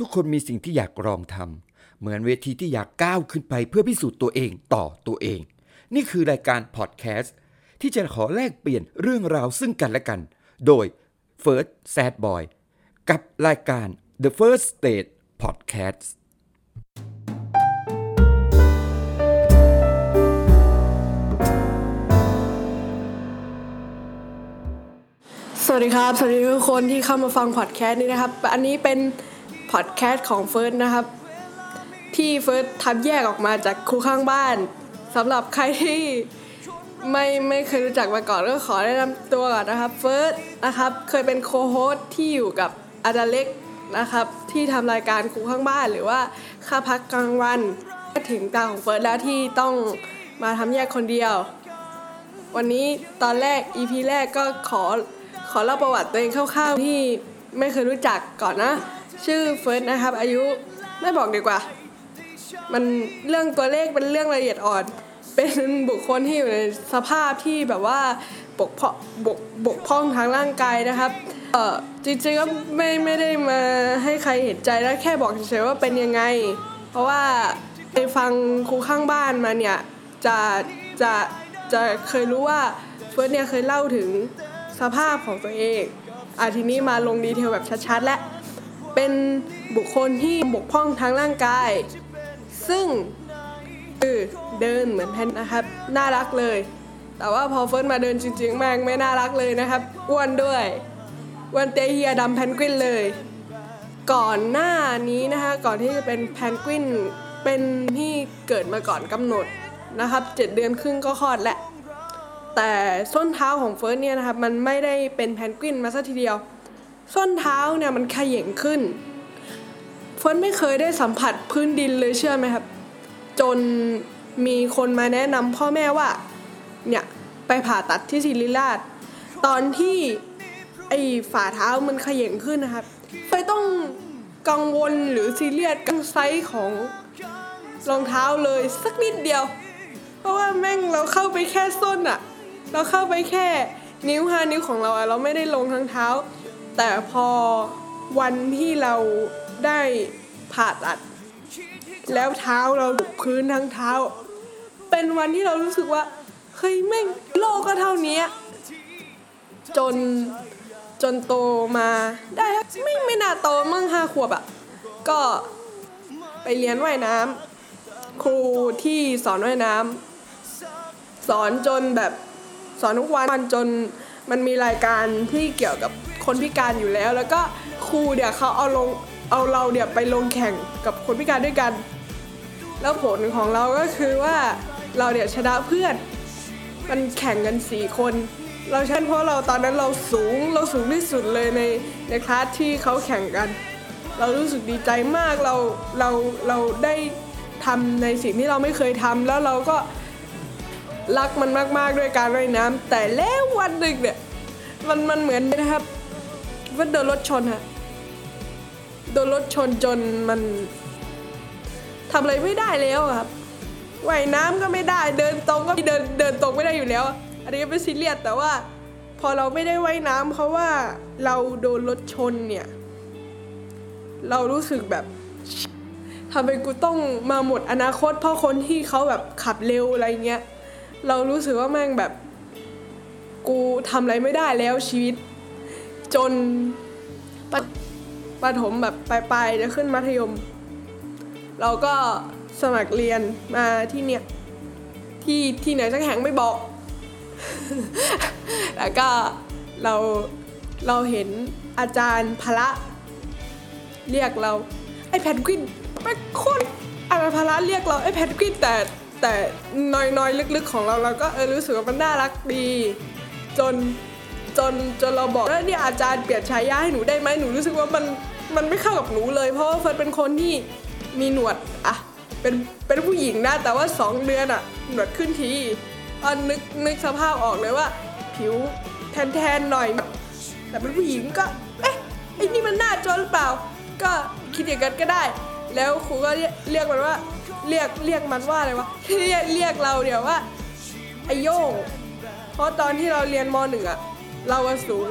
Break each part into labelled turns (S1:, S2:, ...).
S1: ทุกคนมีสิ่งที่อยากลองทำเหมือนเวทีที่อยากก้าวขึ้นไปเพื่อพิสูจน์ตัวเองต่อตัวเอง นี่คือรายการพอดแคสต์ที่จะขอแลกเปลี่ยนเรื่องราวซึ่งกันและกัน โดย First Sad Boy กับรายการ The First State Podcast
S2: สวัสดีครับ สวัสดีทุกคนที่เข้ามาฟังพอดแคสต์นี้นะครับ อันนี้เป็น พอดแคสต์ของเฟิร์สนะครับ ที่เฟิร์สทำแยกออกมาจากครูข้างบ้านสำหรับใครที่ไม่ไม่เคยรู้จักมาก่อนก็ขอแนะนำตัวก่อนนะครับเฟิร์สนะครับเคยเป็น co-host ที่อยู่กับอาจารย์เล็กนะครับที่ทำรายการครูข้างบ้านหรือว่าค่าพักกลางวันถึงตาของเฟิร์สแล้วที่ต้องมาทำแยกคนเดียว วันนี้ตอนแรก EP แรกก็ขอขอเล่าประวัติตัวเองคร่าวๆที่ไม่เคยรู้จักก่อนนะ ชื่อเฟิร์สนะครับ อายุไม่บอกดีกว่า มันเรื่องตัวเลขเป็นเรื่องละเอียดอ่อน เป็นบุคคลที่อยู่ในสภาพที่แบบว่าบกพร่องบกบกพร่องทางร่างกายนะครับเออจริงๆก็ไม่ไม่ได้มาให้ใครเห็นใจแล้วแค่บอกเฉยๆว่าเป็นยังไง เพราะว่าไปฟังครูข้างบ้านมาเนี่ยจะจะจะเคยรู้ว่าเฟิร์สเนี่ยเคยเล่าถึงสภาพของตัวเองอาทีนี้มาลง detail แบบชัดๆและ เป็นบุคคลที่บกพร่องทางร่างกาย ซึ่งคือเดินเหมือนเพนกวินนะครับ น่ารักเลย แต่ว่าพอเฟิร์สมาเดินจริงๆแม่งไม่น่ารักเลยนะครับ อ้วนด้วยอ้วนเตเฮียดำเพนกวินเลย ก่อนหน้านี้นะคะ ก่อนที่จะเป็นเพนกวินเป็นที่เกิดมาก่อนกำหนดนะครับเจ็ดเดือนครึ่งก็คลอดแหละแต่ส้นเท้าของเฟิร์สเนี่ยนะครับ มันไม่ได้เป็นเพนกวินมาซะทีเดียว ส้นเท้าเนี่ยมันเขย่งขึ้นเฟิร์สไม่เคยได้สัมผัสพื้นดินเลยเชื่อไหมครับ จนมีคนมาแนะนำพ่อแม่ว่า เนี่ยไปผ่าตัดที่ศิริราช ตอนที่ไอ้ฝ่าเท้ามันขย่งขึ้นนะครับเฟต้องกังวลหรือซีเรียสกับไซส์ของรองเท้าเลยสักนิดเดียว เพราะว่าแม่งเราเข้าไปแค่ส้นอะเราเข้าไปแค่นิ้วห้านิ้วของเราอะเราไม่ได้ลงทั้งเท้า แต่พอวันที่เราได้ผ่าตัด แล้วเท้าเราถูกพื้นทั้งเท้า เป็นวันที่เรารู้สึกว่าเฮ้ยแม่งโลกก็เท่านี้ จนจนโตมาได้ไม่ไม่น่าโตมั่งห้าขวบอะก็ไปเรียนว่ายน้ำครูที่สอนว่ายน้ำสอนจนแบบสอนทุกวันจน มันมีรายการที่เกี่ยวกับคนพิการอยู่แล้ว แล้วก็ครูเดี๋ยวเขาเอาลงเอาเราเดี๋ยวไปลงแข่งกับคนพิการด้วยกัน แล้วผลของเราก็คือว่าเราเดี๋ยวชนะเพื่อน มันแข่งกันสี่คน เราชนะเพราะเราตอนนั้นเราสูงเราสูงที่สุดเลยในในคลาสที่เขาแข่งกัน เรารู้สึกดีใจมากเราเราเราได้ทำในสิ่งที่เราไม่เคยทำแล้วเราก็ รักมันมากๆด้วยการว่ายน้ำแต่แล้ววันหนึ่งเนี่ยมันมันเหมือนนะครับว่าโดนรถชนฮะโดนรถชนจนมันทำอะไรไม่ได้แล้วครับว่ายน้ำก็ไม่ได้ เดินตรงก็เดินเดินตรงไม่ได้อยู่แล้ว อันนี้ก็เป็นซีเรียสแต่ว่า พอเราไม่ได้ว่ายน้ำเพราะว่าเราโดนรถชนเนี่ย เรารู้สึกแบบทำไมกูต้องมาหมดอนาคตเพราะคนที่เขาแบบขับเร็วอะไรเงี้ย เรารู้สึกว่าแม่งแบบ กูทำอะไรไม่ได้แล้วชีวิต จนปประถมแบบปลายๆจะขึ้นมัธยม เราก็สมัครเรียนมาที่เนี่ย ที่ที่ไหนสักแห่งไม่บอก แล้วก็เราเราเห็นอาจารย์พละ เรียกเรา ไอ้แพนกวินแม่งคตรอาจารย์พละเรียกเราไอ้แพนกวินแต่ แต่น้อยๆ ลึกๆ ของเราเราก็เออรู้สึกว่ามันน่ารักดี จนจนจนเราบอกแล้วเนี่ยอาจารย์เปลี่ยนฉายาให้หนูได้ไหมหนูรู้สึกว่ามันมันไม่เข้ากับหนูเลย เพราะว่าเฟิร์นเป็นคนที่มีหนวดอะเป็นเป็นผู้หญิงนะแต่ว่าสองเดือนอะหนวดขึ้นทีตอนนึกนึกสภาพออกเลยว่า ผิวแทนๆหน่อย แต่เป็นผู้หญิงก็เอ๊ะไอ้นี่มันหน้าจนหรือเปล่า ก็คิดอย่างนั้นก็ได้ แล้วครูก็เรียกมันว่าเรียกเรียกมันว่าอะไรวะเรียกเรียกเราเดี๋ยวว่าไอ้โย่งเพราะตอนที่เราเรียนมหนึ่งอะเราสูง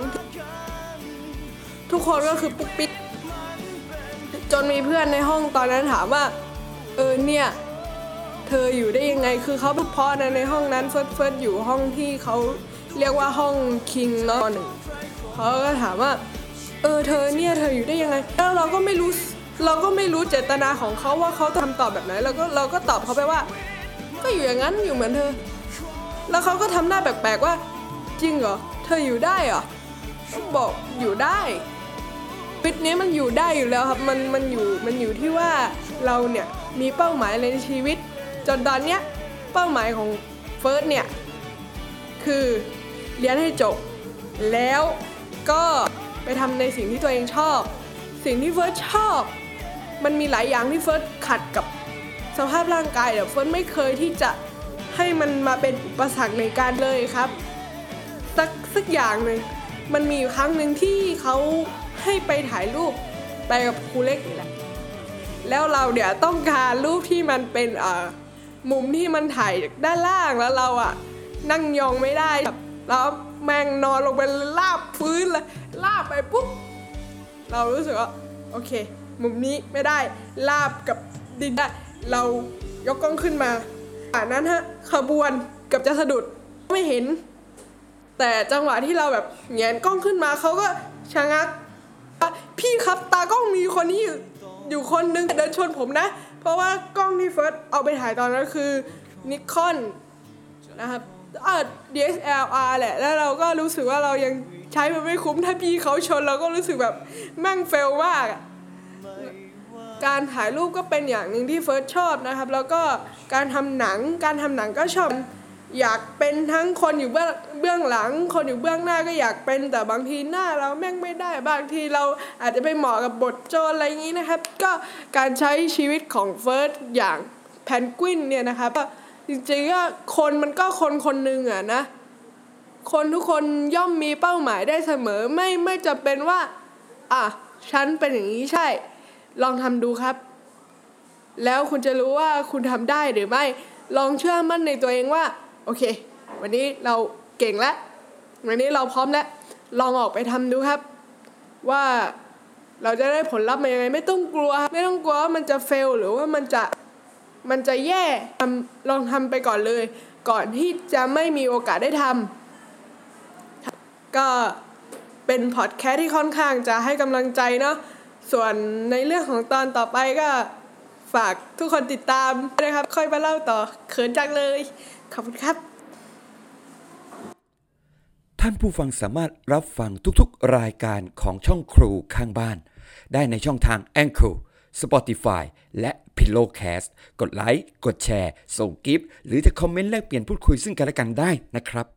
S2: ทุกคนก็คือปุ๊กปิ๊กจนมีเพื่อนในห้องตอนนั้นถามว่า เออเนี่ยเธออยู่ได้ยังไง คือเขาเพอนะในห้องนั้นเฟิร์สเฟิร์สอยู่ห้องที่เขาเรียกว่าห้อง king เนาะหนึ่งเขาก็ถามว่า เออเธอเนี่ยเธออยู่ได้ยังไง แล้วเราก็ไม่รู้ เราก็ไม่รู้เจตนาของเขาว่าเขาทำตอบแบบไหนเราก็เราก็ตอบเขาไปว่า ก็อยู่อย่างนั้นอยู่เหมือนเธอ แล้วเขาก็ทำหน้าแปลกๆว่า จริงเหรอเธออยู่ได้เหรอบอกอยู่ได้ชีวิตนี้มันอยู่ได้อยู่แล้วครับมันมันอยู่มันอยู่ที่ว่าเราเนี่ยมีเป้าหมายอะไรในชีวิต จนตอนเนี้ยเป้าหมายของเฟิร์สเนี่ยคือเรียนให้จบ แล้วก็ไปทำในสิ่งที่ตัวเองชอบ สิ่งที่เฟิร์สชอบ มันมีหลายอย่างที่เฟิร์สขัดกับสภาพร่างกายแต่เฟิร์สไม่เคยที่จะให้มันมาเป็นอุปสรรคในการเลยครับ สักสักอย่างหนึ่งมันมีครั้งหนึ่งที่เขาให้ไปถ่ายรูปไปกับครูเล็กนี่แหละแล้วเราเดี๋ยวต้องการรูปที่มันเป็นเอ่อมุมที่มันถ่ายด้านล่างแล้วเราอะนั่งยองไม่ได้แบบแล้วแม่งนอนลงไปลาบพื้นเลยลาบไปปุ๊บเรารู้สึกว่าโอเค มุมนี้ไม่ได้ลาบกับดินได้ เรายกกล้องขึ้นมาอ่านั้นฮะขบวนกับจะสะดุดไม่เห็น แต่จังหวะที่เราแบบแงนกล้องขึ้นมาเขาก็ชะงักพี่ครับตากล้องมีคนนี้อยู่อยู่คนนึงเดินชนผมนะ เพราะว่ากล้องที่เฟิร์สเอาไปถ่ายตอนนั้นคือนิคอนนะครับเออ DSLR แหละ แล้วเราก็รู้สึกว่าเรายังใช้มันไม่คุ้มถ้าพี่เขาชนเราก็รู้สึกแบบแม่งเฟลมากอะ การถ่ายรูปก็เป็นอย่างหนึ่งที่เฟิร์สชอบนะครับ แล้วก็การทำหนังการทำหนังก็ชอบ อยากเป็นทั้งคนอยู่เบื้องเบื้องหลัง คนอยู่เบื้องหน้าก็อยากเป็น แต่บางทีหน้าเราแม่งไม่ได้บางทีเราอาจจะไปเหมาะกับบทโจรอะไรอย่างนี้นะครับ ก็การใช้ชีวิตของเฟิร์สอย่างแพนกวินเนี่ยนะครับจริงๆก็คนมันก็คนคนหนึ่งอะนะ คนทุกคนย่อมมีเป้าหมายได้เสมอไม่ไม่จะเป็นว่า อะ ฉันเป็นอย่างนี้ใช่ ลองทำดูครับ แล้วคุณจะรู้ว่าคุณทำได้หรือไม่ ลองเชื่อมั่นในตัวเองว่า โอเค วันนี้เราเก่งแล้ว วันนี้เราพร้อมแล้ว ลองออกไปทำดูครับ ว่าเราจะได้ผลลัพธ์มายังไง ไม่ต้องกลัว ไม่ต้องกลัวว่ามันจะเฟลหรือว่ามันจะมันจะแย่ทำลองทำไปก่อนเลย ก่อนที่จะไม่มีโอกาสได้ทำก็เป็นพอดแคสต์ที่ค่อนข้างจะให้กำลังใจเนาะ ส่วนในเรื่องของตอนต่อไปก็ฝากทุกคนติดตามนะครับ ค่อยมาเล่าต่อเขินจังเลย ขอบคุณครับ
S1: ท่านผู้ฟังสามารถรับฟังทุกๆ รายการของช่องครูข้างบ้าน ได้ในช่องทาง a n c h o r Spotify และ Pillowcast กดไลค์ กดแชร์ ส่งกิฟต์หรือจะคอมเมนต์แลกเปลี่ยนพูดคุยซึ่งกันและกันได้นะครับ